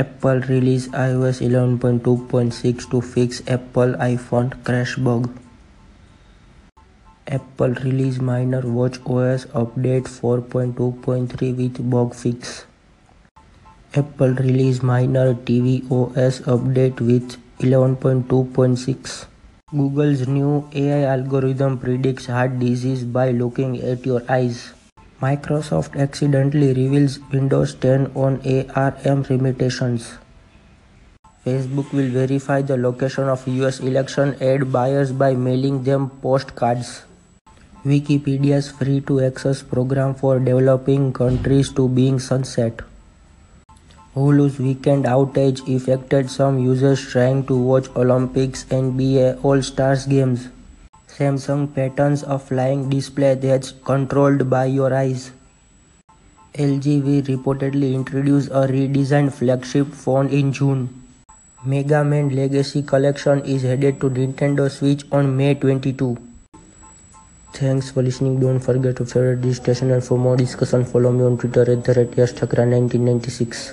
Apple released iOS 11.2.6 to fix Apple iPhone crash bug. Apple released minor watchOS update 4.2.3 with bug fix. Apple released minor tvOS update with 11.2.6. Google's new AI algorithm predicts heart disease by looking at your eyes. Microsoft accidentally reveals Windows 10 on ARM limitations. Facebook will verify the location of US election ad buyers by mailing them postcards. Wikipedia's free to access program for developing countries to being sunset. Hulu's weekend outage affected some users trying to watch Olympics and NBA All-Stars games. Samsung patents a flying display that's controlled by your eyes. LG will reportedly introduce a redesigned flagship phone in June. Mega Man Legacy Collection is headed to Nintendo Switch on May 22. Thanks for listening. Don't forget to favorite this station and for more discussion follow me on Twitter at the rate 1996